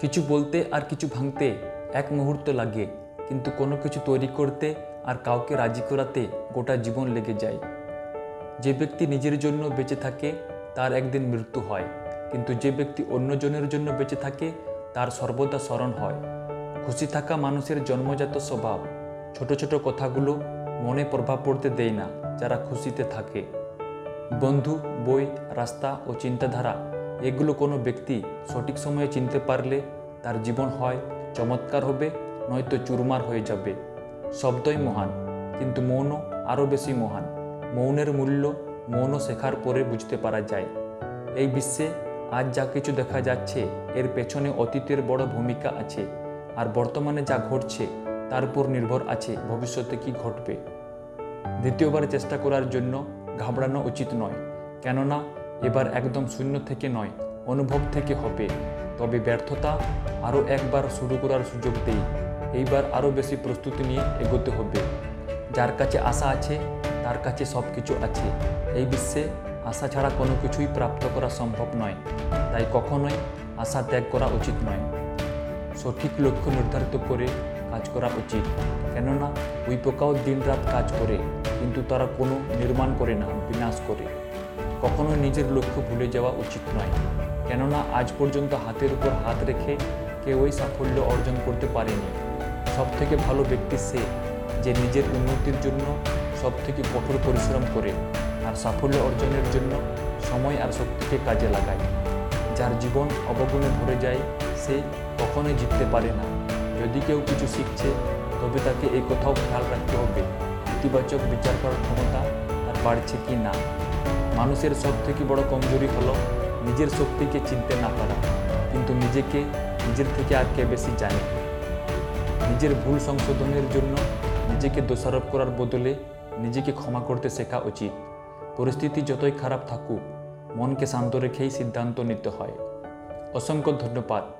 কিছু বলতে আর কিছু ভাঙতে এক মুহূর্ত লাগে, কিন্তু কোনো কিছু তৈরি করতে আর কাউকে রাজি করাতে গোটা জীবন লেগে যায়। যে ব্যক্তি নিজের জন্য বেঁচে থাকে, তার একদিন মৃত্যু হয়, কিন্তু যে ব্যক্তি অন্যজনের জন্য বেঁচে থাকে, তার সর্বদা স্মরণ হয়। খুশি থাকা মানুষের জন্মজাত স্বভাব, ছোট ছোট কথাগুলো মনে প্রভাব পড়তে দেয় না যারা খুশিতে থাকে। বন্ধু, বই, রাস্তা ও চিন্তাধারা এগুলো কোনো ব্যক্তি সঠিক সময়ে চিনতে পারলে তার জীবন হয় চমৎকার হবে, নয়তো চুরমার হয়ে যাবে। শব্দই মহান, কিন্তু মৌন আরও বেশি মহান। মৌনের মূল্য মৌন শেখার পরে বুঝতে পারা যায়। এই বিশ্বে আজ যা কিছু দেখা যাচ্ছে, এর পেছনে অতীতের বড় ভূমিকা আছে। আর বর্তমানে যা ঘটছে, তার উপর নির্ভর আছে ভবিষ্যতে কি ঘটবে। দ্বিতীয়বার চেষ্টা করার জন্য ঘাবড়ানো উচিত নয়, কেননা এবার একদম শূন্য থেকে নয়, অনুভব থেকে হবে। তবে ব্যর্থতা আরও একবার শুরু করার সুযোগ দেই। এইবার আরও বেশি প্রস্তুতি নিয়ে এগোতে হবে। যার কাছে আশা আছে, তার কাছে সব কিছু আছে। এই বিশ্বে আশা ছাড়া কোনো কিছুই প্রাপ্ত করা সম্ভব নয়। তাই কখনোই আশা ত্যাগ করা উচিত নয়। সঠিক লক্ষ্য নির্ধারিত করে কাজ করা উচিত। কেননা, ওই পোকাও দিনরাত কাজ করে, কিন্তু তারা কোনো নির্মাণ করে না, বিনাশ করে। কখনো নিজের লক্ষ্য ভুলে যাওয়া উচিত নয়। কেননা আজ পর্যন্ত হাতের উপর হাত রেখে কেউই সাফল্য অর্জন করতে পারেনি। সব থেকে ভালো ব্যক্তি সে, যে নিজের উন্নতির জন্য সব থেকে কঠোর পরিশ্রম করে আর সাফল্য অর্জনের জন্য সময় আর শক্তিকে কাজে লাগায়। যার জীবন অবগুণে ভরে যায়, সে কখনোই জিততে পারে না। যদি কেউ কিছু শিখছে, তবে তাকে এই কথাও খেয়াল রাখতে হবে, ইতিবাচক বিচার করার ক্ষমতা তার বাড়ছে কি না। মানুষের সব থেকে বড় কমজোরি হলো নিজের শক্তিকে চিনতে না পারা। কিন্তু নিজেকে, নিজের থেকে আর কে বেশি জানে? নিজের ভুল সংশোধনের জন্য নিজেকে দোষারোপ করার বদলে নিজেকে ক্ষমা করতে শেখা উচিত। পরিস্থিতি যতই খারাপ থাকুক, মনকে শান্ত রেখেই সিদ্ধান্ত নিতে হয়। অসংখ্য ধন্যবাদ।